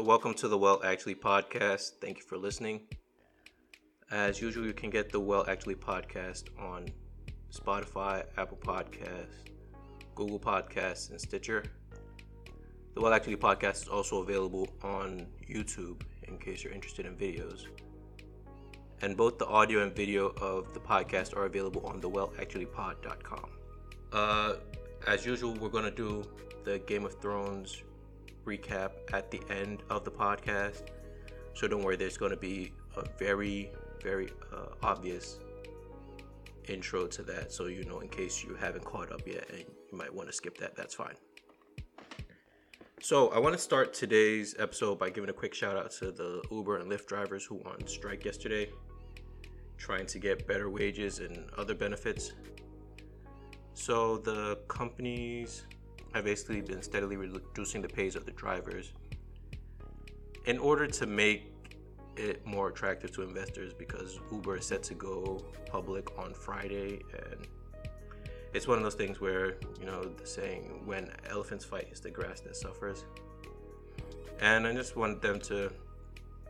Welcome to the Well Actually podcast. Thank you for listening. As usual, you can get the Well Actually podcast on Spotify, Apple Podcasts, Google Podcasts, and Stitcher. The Well Actually podcast is also available on YouTube in case you're interested in videos. And both the audio and video of the podcast are available on thewellactuallypod.com. Uh, as usual, we're going to do the Game of Thrones recap at the end of the podcast. So don't worry, there's going to be a very, very uh, obvious intro to that. So you know, in case you haven't caught up yet and you might want to skip that, that's fine. So I want to start today's episode by giving a quick shout out to the Uber and Lyft drivers who were on strike yesterday, trying to get better wages and other benefits. So the companies have basically been steadily reducing the pays of the drivers in order to make it more attractive to investors because Uber is set to go public on Friday. And it's one of those things where you know the saying when elephants fight it's the grass that suffers. And I just want them to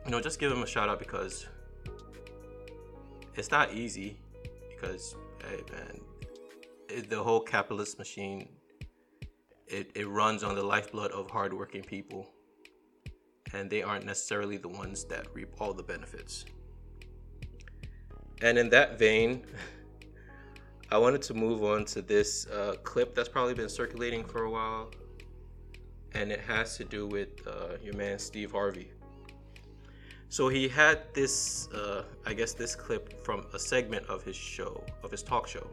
you know just give them a shout out because it's not easy because hey man the whole capitalist machine it, it runs on the lifeblood of hardworking people, and they aren't necessarily the ones that reap all the benefits. And in that vein, I wanted to move on to this uh, clip that's probably been circulating for a while, and it has to do with uh, your man Steve Harvey. So he had this, uh, I guess, this clip from a segment of his show, of his talk show,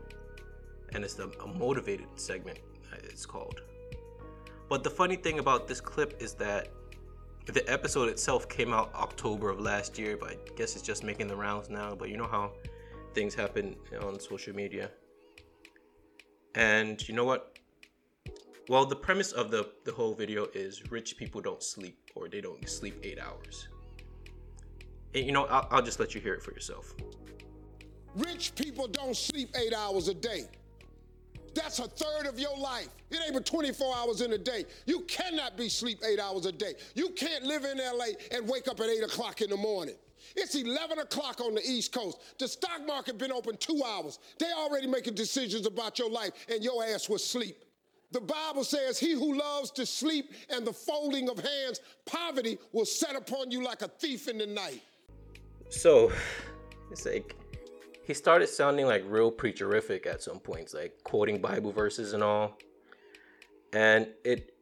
and it's the, a motivated segment. It's called. But the funny thing about this clip is that the episode itself came out October of last year, but I guess it's just making the rounds now. But you know how things happen on social media. And you know what? Well, the premise of the, the whole video is rich people don't sleep or they don't sleep eight hours. And you know, I'll, I'll just let you hear it for yourself. Rich people don't sleep eight hours a day. That's a third of your life. It ain't but 24 hours in a day. You cannot be sleep eight hours a day. You can't live in LA and wake up at 8 o'clock in the morning. It's 11 o'clock on the East Coast. The stock market been open two hours. They already making decisions about your life, and your ass was sleep. The Bible says, He who loves to sleep and the folding of hands, poverty will set upon you like a thief in the night. So, it's like he started sounding like real preacherific at some points, like quoting Bible verses and all. And it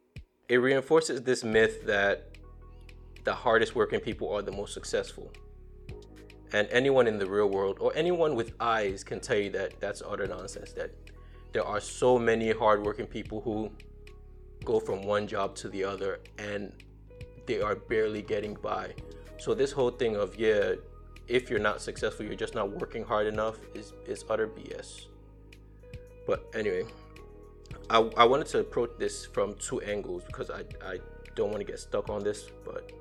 it reinforces this myth that the hardest working people are the most successful. And anyone in the real world or anyone with eyes can tell you that that's utter nonsense that there are so many hardworking people who go from one job to the other and they are barely getting by. So this whole thing of yeah, if you're not successful, you're just not working hard enough is, is utter BS. But anyway, I, I wanted to approach this from two angles because I, I don't want to get stuck on this. But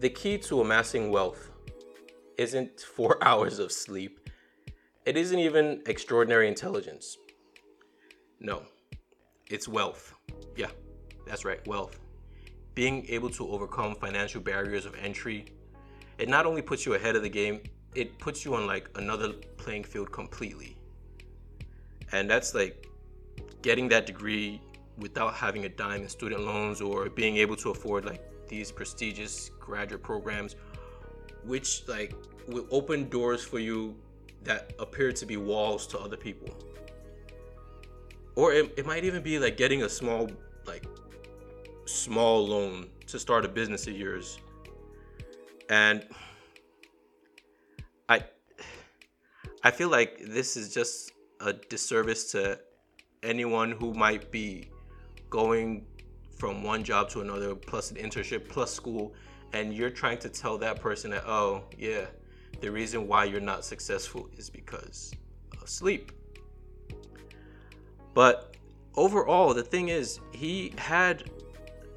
the key to amassing wealth isn't four hours of sleep, it isn't even extraordinary intelligence. No, it's wealth. Yeah, that's right, wealth. Being able to overcome financial barriers of entry it not only puts you ahead of the game, it puts you on like another playing field completely. And that's like getting that degree without having a dime in student loans or being able to afford like these prestigious graduate programs, which like will open doors for you that appear to be walls to other people. Or it, it might even be like getting a small, like, small loan to start a business of yours and I I feel like this is just a disservice to anyone who might be going from one job to another plus an internship plus school and you're trying to tell that person that oh yeah the reason why you're not successful is because of sleep. But overall the thing is he had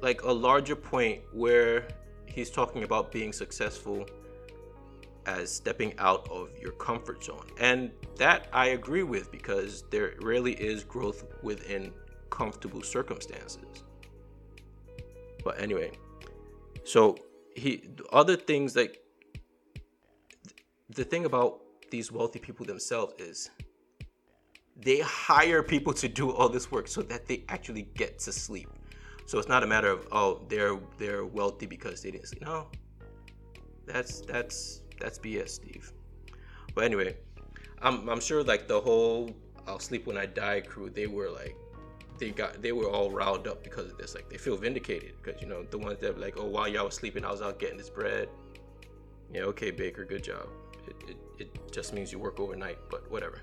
like a larger point where he's talking about being successful as stepping out of your comfort zone. And that I agree with because there really is growth within comfortable circumstances. But anyway, So he other things like the thing about these wealthy people themselves is they hire people to do all this work so that they actually get to sleep. So it's not a matter of oh they're they're wealthy because they didn't sleep. No, that's that's that's BS, Steve. But anyway, I'm I'm sure like the whole I'll sleep when I die crew they were like they got they were all riled up because of this. Like they feel vindicated because you know the ones that were like oh while y'all was sleeping I was out getting this bread. Yeah, okay Baker, good job. It, it, it just means you work overnight, but whatever.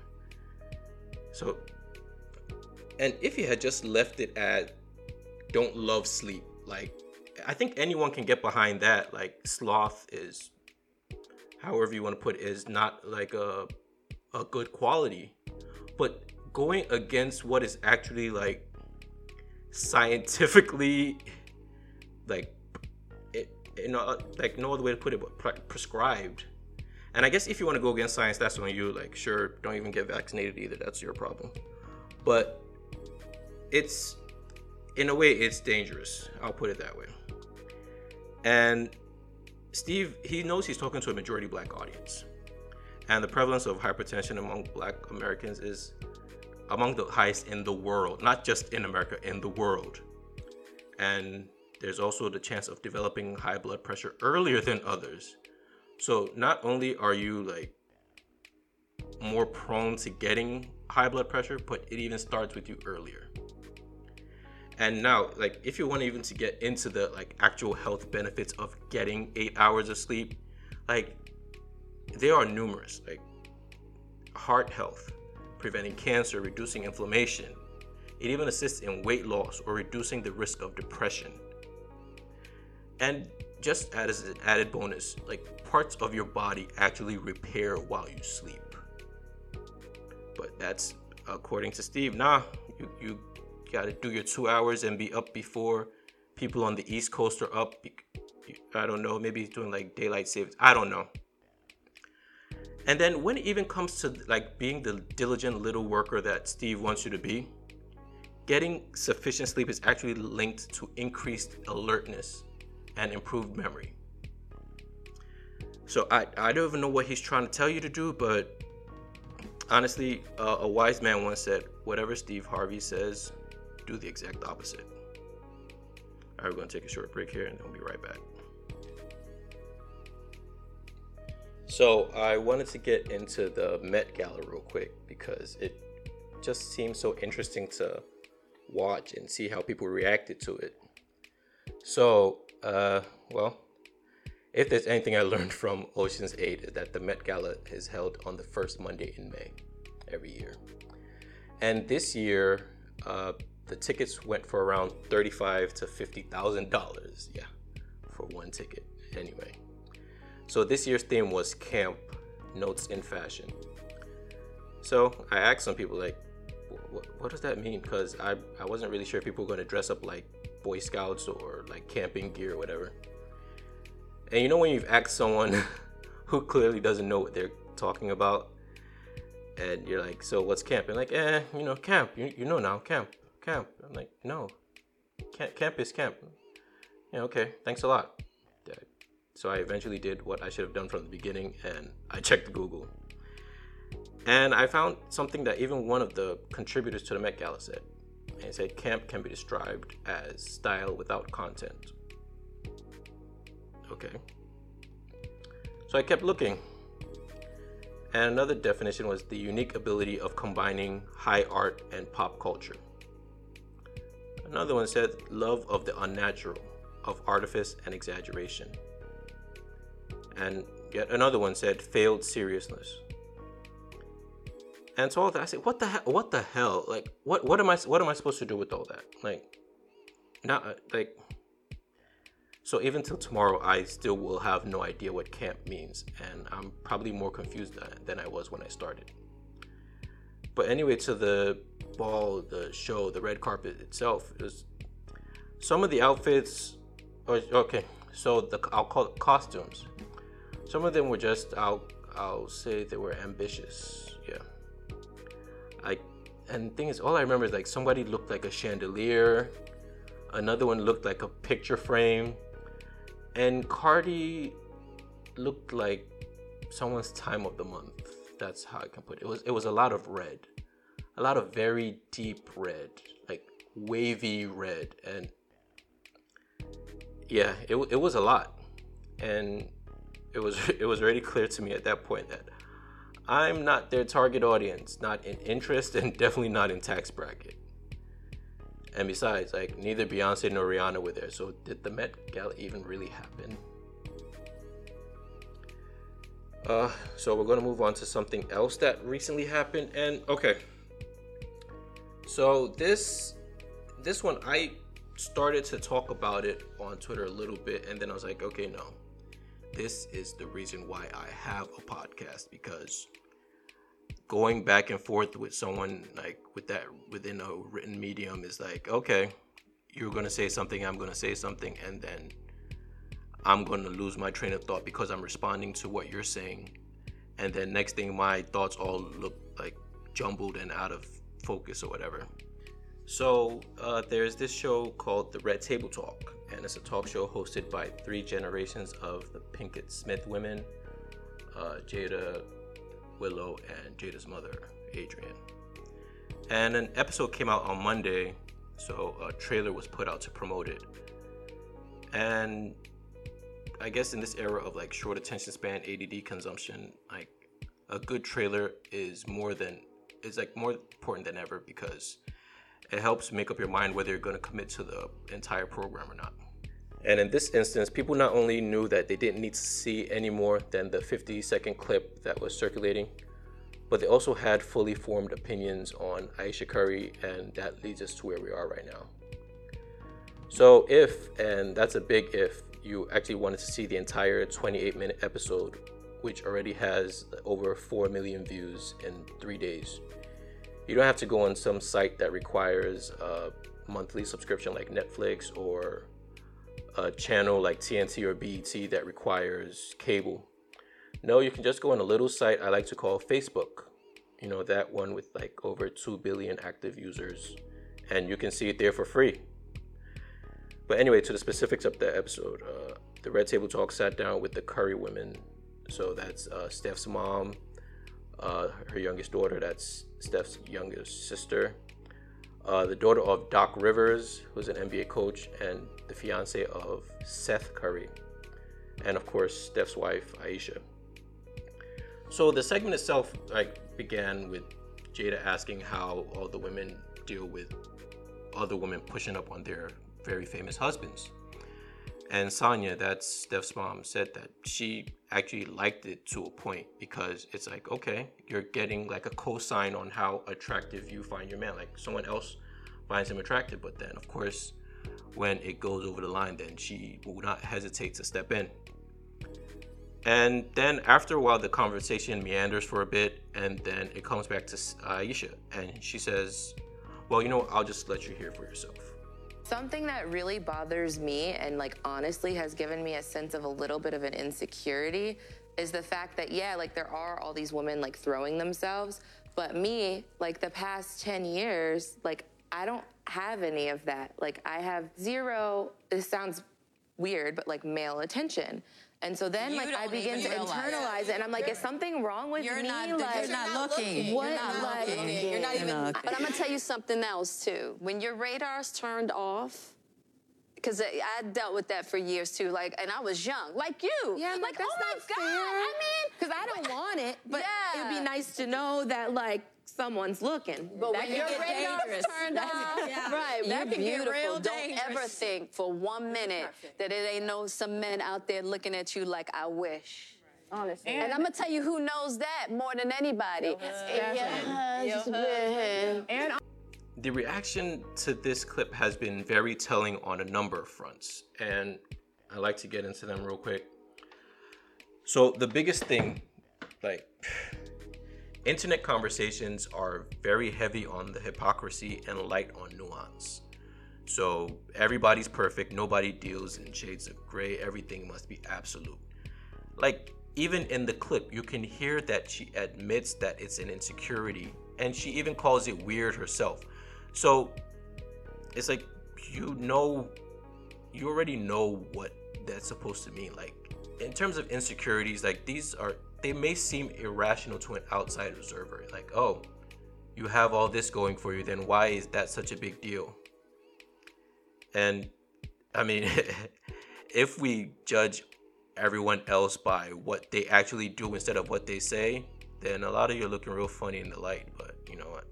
So, and if you had just left it at don't love sleep, like I think anyone can get behind that. Like sloth is, however you want to put it, is not like a a good quality, but going against what is actually like scientifically like it, you know like no other way to put it but pre- prescribed and I guess if you want to go against science, that's on you. Like, sure, don't even get vaccinated either. That's your problem. But it's, in a way, it's dangerous. I'll put it that way. And Steve, he knows he's talking to a majority black audience. And the prevalence of hypertension among black Americans is among the highest in the world, not just in America, in the world. And there's also the chance of developing high blood pressure earlier than others so not only are you like more prone to getting high blood pressure, but it even starts with you earlier. And now, like if you want even to get into the like actual health benefits of getting eight hours of sleep, like there are numerous, like heart health, preventing cancer, reducing inflammation. It even assists in weight loss or reducing the risk of depression. And just as an added bonus, like parts of your body actually repair while you sleep. But that's according to Steve. Nah, you, you gotta do your two hours and be up before people on the East Coast are up. I don't know, maybe he's doing like daylight savings. I don't know. And then when it even comes to like being the diligent little worker that Steve wants you to be, getting sufficient sleep is actually linked to increased alertness and improved memory. So I, I don't even know what he's trying to tell you to do, but honestly, uh, a wise man once said, whatever Steve Harvey says, do the exact opposite. All right, we're going to take a short break here and then we'll be right back. So I wanted to get into the Met Gala real quick because it just seems so interesting to watch and see how people reacted to it. So uh, well, if there's anything I learned from Ocean's 8 is that the Met Gala is held on the first Monday in May every year. And this year, uh, the tickets went for around thirty-five to fifty thousand dollars. Yeah, for one ticket. Anyway, so this year's theme was camp notes in fashion. So I asked some people like, what, what does that mean? Because I I wasn't really sure people were going to dress up like Boy Scouts or like camping gear or whatever. And you know when you've asked someone who clearly doesn't know what they're talking about, and you're like, "So what's camp?" And like, "Eh, you know, camp. You, you know now, camp, camp." I'm like, "No, camp, camp is camp." Yeah, okay. Thanks a lot. So I eventually did what I should have done from the beginning, and I checked Google. And I found something that even one of the contributors to the Met Gala said and it said camp can be described as style without content. Okay. So I kept looking. And another definition was the unique ability of combining high art and pop culture. Another one said love of the unnatural, of artifice and exaggeration. And yet another one said failed seriousness, and so all that, I said, "What the hell? What the hell? Like, what? What am I? What am I supposed to do with all that? Like, not uh, like." So even till tomorrow, I still will have no idea what camp means, and I'm probably more confused than I was when I started. But anyway, to the ball, the show, the red carpet itself is some of the outfits. Oh, okay, so the I'll call it costumes. Some of them were just I'll I'll say they were ambitious. Yeah I and thing is, all I remember is like somebody looked like a chandelier, another one looked like a picture frame, And Cardi looked like someone's time of the month. That's how I can put it. It was it was a lot of red. A lot of very deep red, like wavy red and yeah, it, it was a lot. And it was it was already clear to me at that point that I'm not their target audience, not in interest and definitely not in tax bracket. And besides, like neither Beyonce nor Rihanna were there, so did the Met Gala even really happen? Uh, so we're gonna move on to something else that recently happened, and okay. So this this one I started to talk about it on Twitter a little bit, and then I was like, okay, no, this is the reason why I have a podcast because going back and forth with someone like with that within a written medium is like okay you're going to say something i'm going to say something and then i'm going to lose my train of thought because i'm responding to what you're saying. And then next thing my thoughts all look like jumbled and out of focus or whatever so uh, there's this show called the red table talk and it's a talk show hosted by three generations of the pinkett smith women uh, jada Willow and Jada's mother, Adrienne. And an episode came out on Monday, so a trailer was put out to promote it. And I guess in this era of like short attention span, ADD consumption, like a good trailer is more than is like more important than ever because it helps make up your mind whether you're going to commit to the entire program or not. And in this instance, people not only knew that they didn't need to see any more than the 50 second clip that was circulating, but they also had fully formed opinions on Ayesha Curry, and that leads us to where we are right now. So, if, and that's a big if, you actually wanted to see the entire 28 minute episode, which already has over 4 million views in three days, you don't have to go on some site that requires a monthly subscription like Netflix or a channel like TNT or BET that requires cable. No, you can just go on a little site I like to call Facebook. You know, that one with like over 2 billion active users, and you can see it there for free. But anyway, to the specifics of the episode, uh, the Red Table Talk sat down with the Curry women. So that's uh, Steph's mom, uh, her youngest daughter, that's Steph's youngest sister, uh, the daughter of Doc Rivers, who's an NBA coach, and the fiance of Seth Curry, and of course Steph's wife Ayesha. So the segment itself like began with Jada asking how all the women deal with other women pushing up on their very famous husbands. And Sonya, that's Steph's mom, said that she actually liked it to a point because it's like, okay, you're getting like a cosign on how attractive you find your man. Like someone else finds him attractive, but then of course, when it goes over the line, then she will not hesitate to step in. And then after a while, the conversation meanders for a bit, and then it comes back to uh, Ayesha, and she says, "Well, you know, I'll just let you hear for yourself." Something that really bothers me and like honestly has given me a sense of a little bit of an insecurity is the fact that yeah, like there are all these women like throwing themselves, but me, like the past 10 years, like I don't have any of that. Like I have zero, this sounds weird, but like male attention. And so then, You like, I begin to realize internalize it, and I'm like, is something wrong with You're me? not, like, you're not looking. What, You're not like- looking. You're not even. But I'm gonna tell you something else too. When your radar's turned off, because I, I dealt with that for years too. Like, and I was young, like you. Yeah, I'm like, that's oh my not god. fair. I mean, Because I don't want it, but it'd be nice to know that like someone's looking. But That when can your get radar's dangerous. turned off, right, That you're can get beautiful. real Don't ever think for one minute that it ain't no some men out there looking at you like I wish. Honestly. And, I'm gonna tell you who knows that more than anybody. Your husband. And The reaction to this clip has been very telling on a number of fronts, and I like to get into them real quick. So, the biggest thing, like, internet conversations are very heavy on the hypocrisy and light on nuance. So, everybody's perfect, nobody deals in shades of gray, everything must be absolute. Like, even in the clip, you can hear that she admits that it's an insecurity, and she even calls it weird herself. So, it's like you know, you already know what that's supposed to mean. Like, in terms of insecurities, like these are they may seem irrational to an outside observer. Like, oh, you have all this going for you, then why is that such a big deal? And I mean, if we judge everyone else by what they actually do instead of what they say, then a lot of you are looking real funny in the light. But you know what?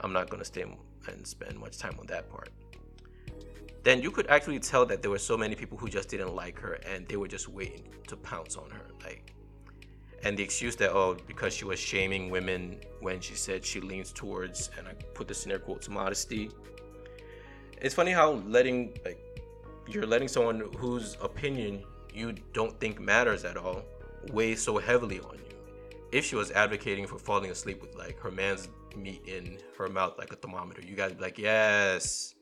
I'm not gonna stay and spend much time on that part. Then you could actually tell that there were so many people who just didn't like her and they were just waiting to pounce on her. Like and the excuse that oh because she was shaming women when she said she leans towards and I put this in air quotes modesty. It's funny how letting like you're letting someone whose opinion you don't think matters at all weigh so heavily on you. If she was advocating for falling asleep with like her man's meat in her mouth like a thermometer, you guys be like, yes.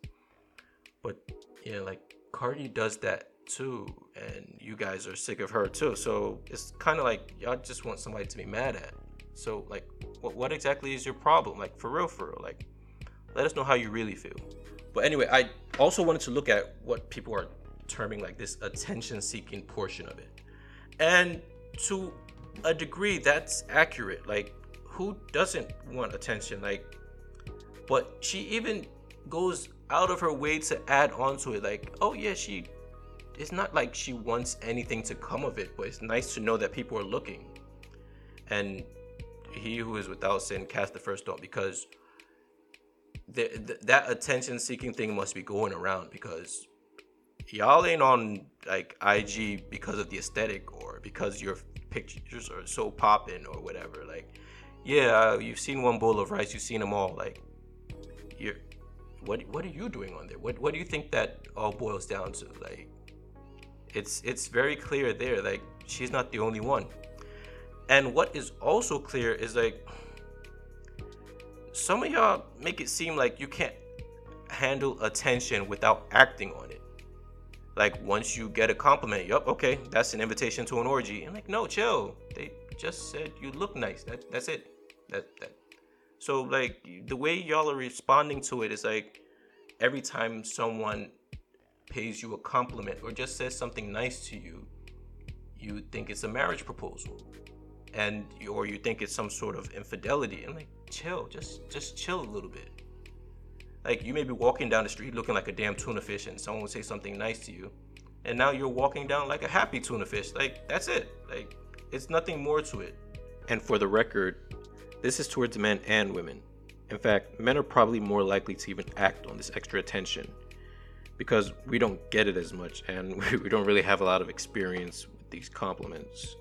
But yeah, like Cardi does that too, and you guys are sick of her too. So it's kind of like y'all just want somebody to be mad at. So like, what what exactly is your problem? Like for real, for real. Like, let us know how you really feel. But anyway, I also wanted to look at what people are terming like this attention-seeking portion of it, and to a degree, that's accurate. Like, who doesn't want attention? Like, but she even goes out of her way to add on to it. Like, oh yeah, she it's not like she wants anything to come of it, but it's nice to know that people are looking. And he who is without sin cast the first stone because the, the, that attention seeking thing must be going around because y'all ain't on like IG because of the aesthetic or because your pictures are so popping or whatever. Like, yeah, uh, you've seen one bowl of rice, you've seen them all. Like, you're what what are you doing on there? What what do you think that all boils down to? Like, it's it's very clear there like she's not the only one. And what is also clear is like some of y'all make it seem like you can't handle attention without acting on it. Like once you get a compliment yup okay that's an invitation to an orgy. And like no chill. They just said you look nice. That that's it. That that. So like the way y'all are responding to it is like every time someone pays you a compliment or just says something nice to you, you think it's a marriage proposal, and or you think it's some sort of infidelity. And like, chill, just just chill a little bit. Like you may be walking down the street looking like a damn tuna fish, and someone would say something nice to you, and now you're walking down like a happy tuna fish. Like that's it. Like it's nothing more to it. And for the record, this is towards men and women. In fact, men are probably more likely to even act on this extra attention because we don't get it as much and we don't really have a lot of experience with these compliments.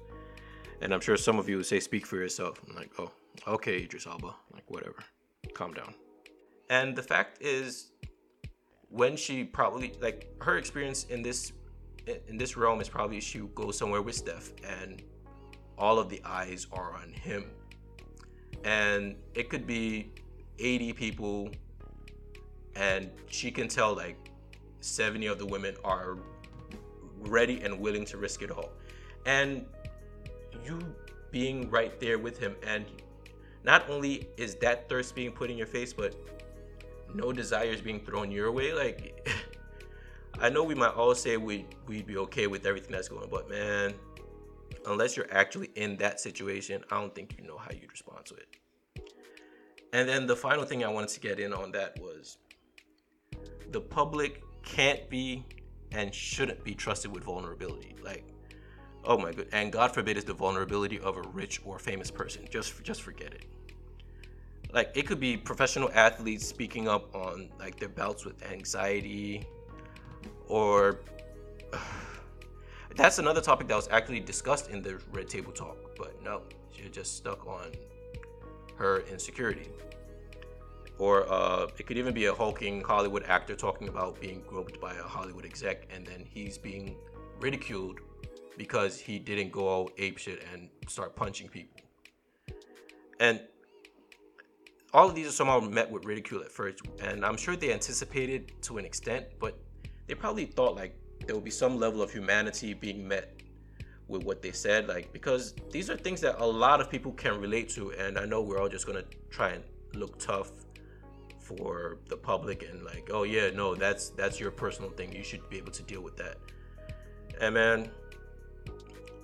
And I'm sure some of you would say, speak for yourself. I'm like, oh, okay, Idris Elba. Like, whatever. Calm down. And the fact is, when she probably, like, her experience in this in this realm is probably she goes somewhere with Steph and all of the eyes are on him. And it could be 80 people and she can tell like 70 of the women are ready and willing to risk it all. And you being right there with him, and not only is that thirst being put in your face, but no desires being thrown your way. Like, I know we might all say we we'd be okay with everything that's going, on, but man, unless you're actually in that situation, I don't think you know how you'd respond to it. And then the final thing I wanted to get in on that was the public can't be and shouldn't be trusted with vulnerability. Like, oh my god, and God forbid is the vulnerability of a rich or famous person. Just just forget it. Like it could be professional athletes speaking up on like their bouts with anxiety or that's another topic that was actually discussed in the red table talk, but no, you're just stuck on her insecurity or uh, it could even be a hulking Hollywood actor talking about being groped by a Hollywood exec, and then he's being ridiculed because he didn't go all apeshit and start punching people. And all of these are somehow met with ridicule at first, and I'm sure they anticipated to an extent, but they probably thought like there would be some level of humanity being met with what they said, like because these are things that a lot of people can relate to, and I know we're all just gonna try and look tough for the public and like oh yeah no that's that's your personal thing you should be able to deal with that And man,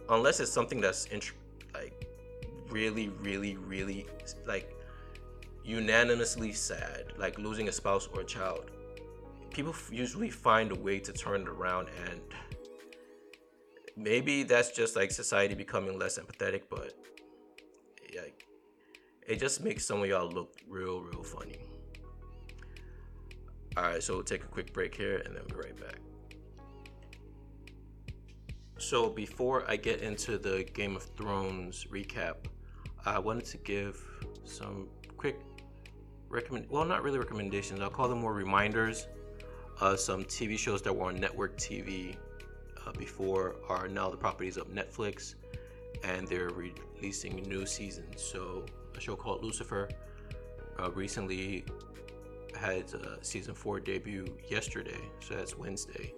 unless it's something that's int- like really, really, really like unanimously sad, like losing a spouse or a child, people usually find a way to turn it around. And maybe that's just like society becoming less empathetic, but yeah, it just makes some of y'all look real, real funny. All right, so we'll take a quick break here and then we'll be right back. So before I get into the Game of Thrones recap, I wanted to give some quick recommend well not really recommendations, I'll call them more reminders. Uh, some TV shows that were on network TV uh, before are now the properties of Netflix and they're releasing new seasons. So a show called Lucifer uh, recently had uh, season four debut yesterday, so that's Wednesday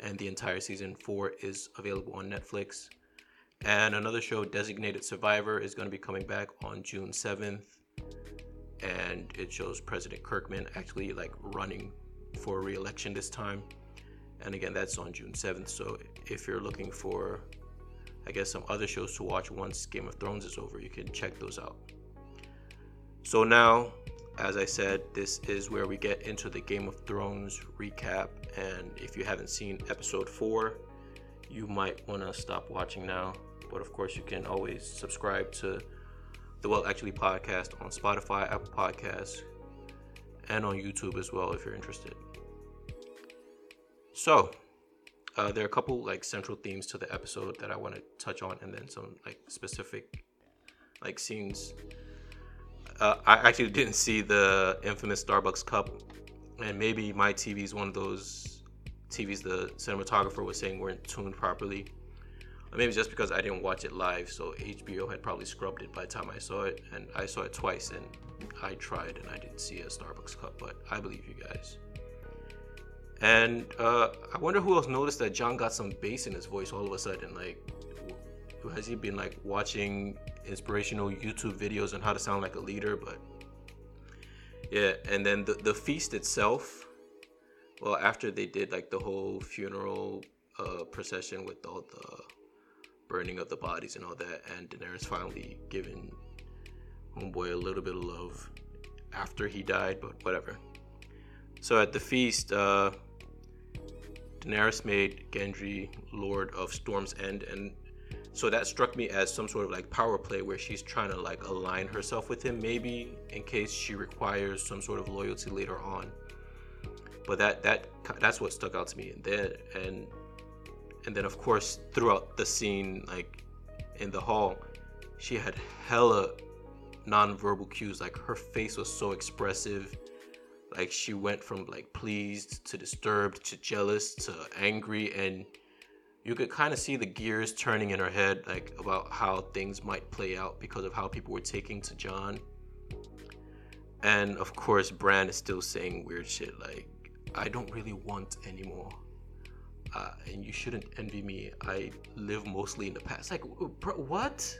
and the entire season four is available on Netflix. And another show, Designated Survivor, is going to be coming back on June 7th. And it shows President Kirkman actually like running for re-election this time. And again, that's on June 7th. So if you're looking for, I guess, some other shows to watch once Game of Thrones is over, you can check those out. So now as I said, this is where we get into the Game of Thrones recap. And if you haven't seen episode four, you might want to stop watching now. But of course, you can always subscribe to the Well Actually podcast on Spotify, Apple Podcasts, and on YouTube as well if you're interested. So, uh, there are a couple like central themes to the episode that I want to touch on, and then some like specific like scenes uh, I actually didn't see the infamous Starbucks cup, and maybe my TV is one of those TVs the cinematographer was saying weren't tuned properly. Or maybe just because I didn't watch it live, so HBO had probably scrubbed it by the time I saw it, and I saw it twice, and I tried and I didn't see a Starbucks cup, but I believe you guys. And uh, I wonder who else noticed that Jon got some bass in his voice all of a sudden. Like, has he been like watching inspirational YouTube videos on how to sound like a leader, but yeah, and then the, the feast itself, well, after they did like the whole funeral uh, procession with all the burning of the bodies and all that, and Daenerys finally giving Homeboy a little bit of love after he died, but whatever. So at the feast, uh, Daenerys made Gendry Lord of Storm's End, and so that struck me as some sort of like power play where she's trying to like align herself with him, maybe in case she requires some sort of loyalty later on. But that that that's what stuck out to me. And then and and then of course throughout the scene, like in the hall, she had hella non-verbal cues. Like her face was so expressive. Like she went from like pleased to disturbed to jealous to angry and you could kind of see the gears turning in her head, like about how things might play out because of how people were taking to Jon. And of course, Bran is still saying weird shit like, I don't really want anymore. Uh, and you shouldn't envy me. I live mostly in the past. Like, bro, what?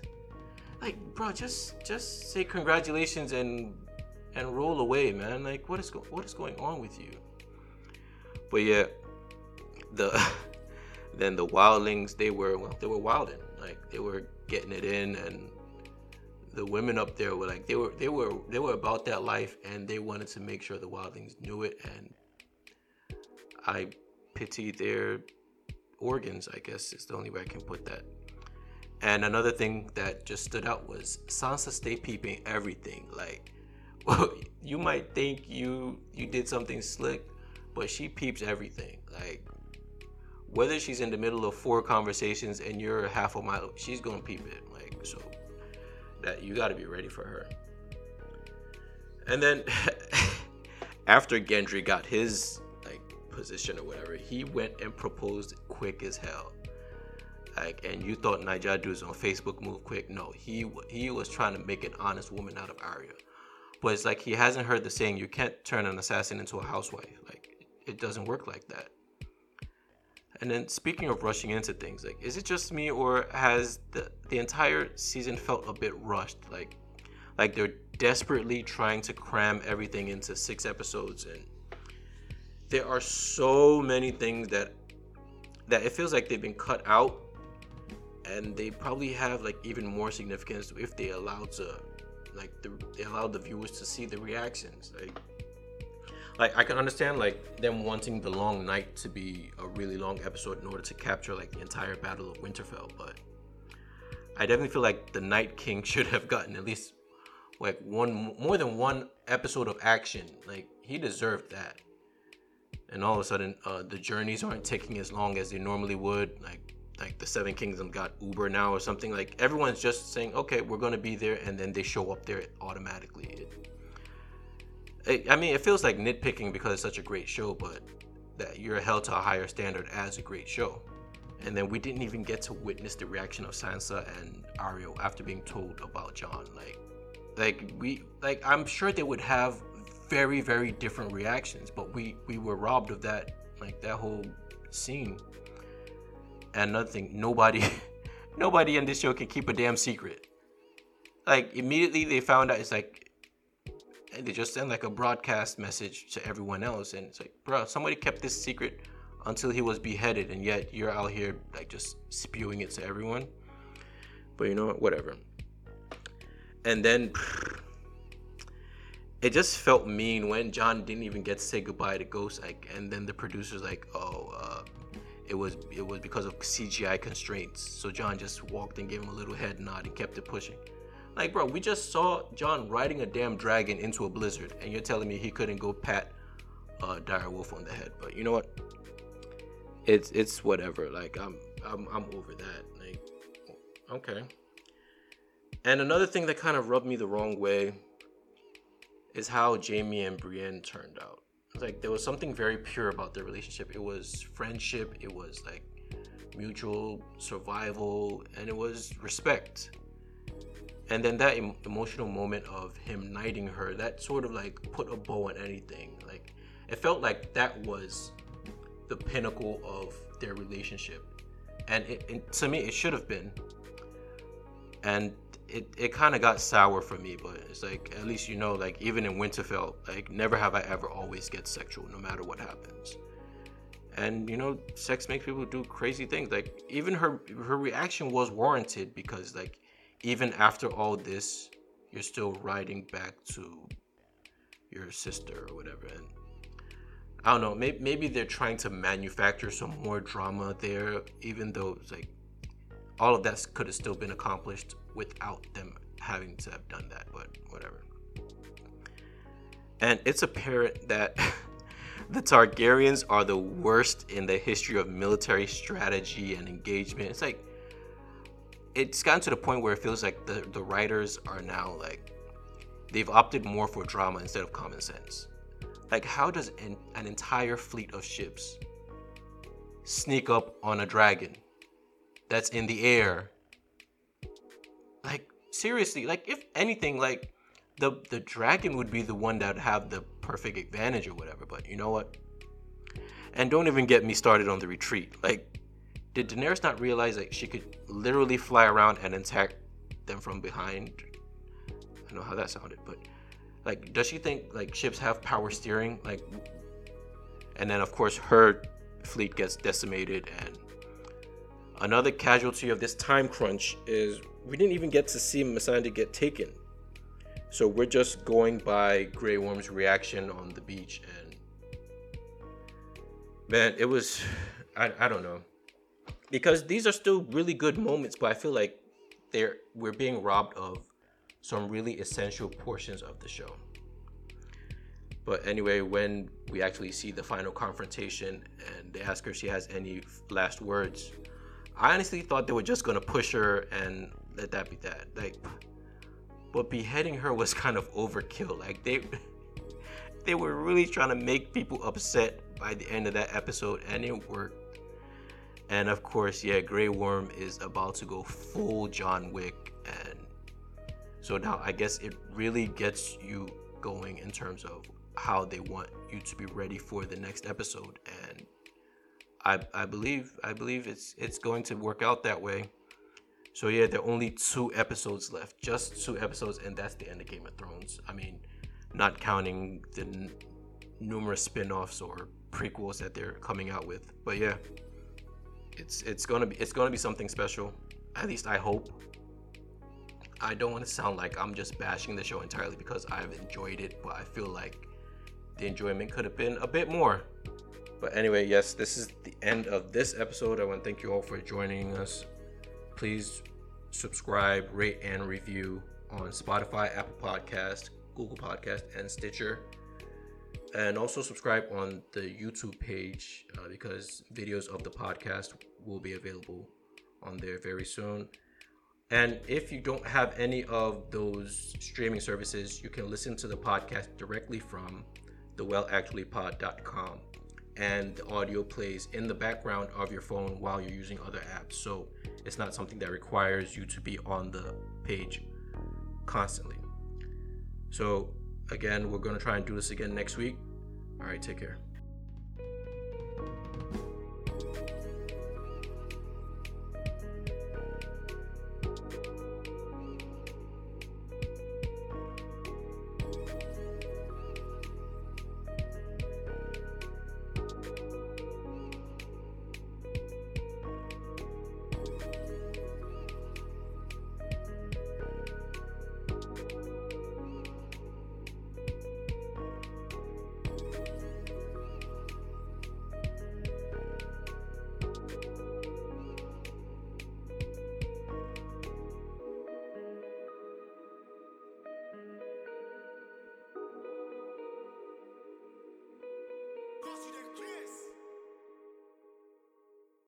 Like, bro, just just say congratulations and and roll away, man. Like, what is go- what is going on with you? But yeah, the then the wildlings they were well they were wilding. Like they were getting it in and the women up there were like they were they were they were about that life and they wanted to make sure the wildlings knew it. And i pity their organs i guess is the only way i can put that. And another thing that just stood out was sansa stay peeping everything. Like well, you might think you you did something slick but she peeps everything. Like whether she's in the middle of four conversations and you're half a mile, she's gonna peep it. Like so, that you got to be ready for her. And then after Gendry got his like position or whatever, he went and proposed quick as hell. Like, and you thought Nigel on Facebook move quick? No, he he was trying to make an honest woman out of Arya. But it's like he hasn't heard the saying, "You can't turn an assassin into a housewife." Like, it doesn't work like that. And then speaking of rushing into things, like is it just me or has the the entire season felt a bit rushed? Like like they're desperately trying to cram everything into six episodes and there are so many things that that it feels like they've been cut out and they probably have like even more significance if they allow to like the, they allow the viewers to see the reactions like like I can understand like them wanting the long night to be a really long episode in order to capture like the entire battle of Winterfell, but I definitely feel like the Night King should have gotten at least like one more than one episode of action. Like he deserved that. And all of a sudden, uh, the journeys aren't taking as long as they normally would. Like like the Seven Kingdoms got Uber now or something. Like everyone's just saying, okay, we're gonna be there, and then they show up there automatically. It, I mean, it feels like nitpicking because it's such a great show, but that you're held to a higher standard as a great show. And then we didn't even get to witness the reaction of Sansa and Arya after being told about Jon. Like, like we, like I'm sure they would have very, very different reactions, but we we were robbed of that, like that whole scene. And another thing, nobody, nobody in this show can keep a damn secret. Like immediately they found out, it's like they just send like a broadcast message to everyone else and it's like bro somebody kept this secret until he was beheaded and yet you're out here like just spewing it to everyone. But you know what? Whatever. And then it just felt mean when Jon didn't even get to say goodbye to ghost like and then the producers like oh uh, it was it was because of cgi constraints. So Jon just walked and gave him a little head nod and kept it pushing like, bro, we just saw Jon riding a damn dragon into a blizzard, and you're telling me he couldn't go pat uh, Dire Wolf on the head. But you know what? It's it's whatever. Like I'm I'm I'm over that. Like, okay. And another thing that kind of rubbed me the wrong way is how Jaime and Brienne turned out. Like there was something very pure about their relationship. It was friendship. It was like mutual survival, and it was respect and then that em- emotional moment of him knighting her that sort of like put a bow on anything. Like it felt like that was the pinnacle of their relationship. And it, it to me it should have been. And it, it kind of got sour for me but it's like at least you know like even in winterfell like never have i ever always get sexual no matter what happens. And you know sex makes people do crazy things. Like even her her reaction was warranted because like even after all this, you're still riding back to your sister or whatever. And I don't know, maybe, maybe they're trying to manufacture some more drama there, even though it's like all of that could have still been accomplished without them having to have done that, but whatever. And it's apparent that the Targaryens are the worst in the history of military strategy and engagement. It's like it's gotten to the point where it feels like the, the writers are now like they've opted more for drama instead of common sense. Like, how does an, an entire fleet of ships sneak up on a dragon that's in the air? Like, seriously, like if anything, like the the dragon would be the one that would have the perfect advantage or whatever. But you know what? And don't even get me started on the retreat. Like did Daenerys not realize that she could literally fly around and attack them from behind? I don't know how that sounded, but like, does she think like ships have power steering? Like, and then of course her fleet gets decimated, and another casualty of this time crunch is we didn't even get to see Missandei get taken. So we're just going by Grey Worm's reaction on the beach, and man, it was I, I don't know because these are still really good moments, but I feel like they're we're being robbed of some really essential portions of the show. But anyway, when we actually see the final confrontation and they ask her if she has any last words, I honestly thought they were just gonna push her and let that be that. Like, but beheading her was kind of overkill. Like they they were really trying to make people upset by the end of that episode, and it worked. And of course, yeah, Grey Worm is about to go full John Wick. And so now I guess it really gets you going in terms of how they want you to be ready for the next episode. And I, I believe I believe it's it's going to work out that way. So yeah, there are only two episodes left, just two episodes, and that's the end of Game of Thrones. I mean, not counting the n- numerous spin-offs or prequels that they're coming out with. But yeah, it's it's gonna be it's gonna be something special. At least I hope. I don't want to sound like I'm just bashing the show entirely because I've enjoyed it, but I feel like the enjoyment could have been a bit more. But anyway, yes, this is the end of this episode. I want to thank you all for joining us. Please subscribe, rate, and review on Spotify, Apple Podcast, Google Podcast, and Stitcher. And also subscribe on the YouTube page uh, because videos of the podcast will be available on there very soon. And if you don't have any of those streaming services, you can listen to the podcast directly from thewellactuallypod.com. And the audio plays in the background of your phone while you're using other apps. So it's not something that requires you to be on the page constantly. So, again, we're going to try and do this again next week. All right, take care.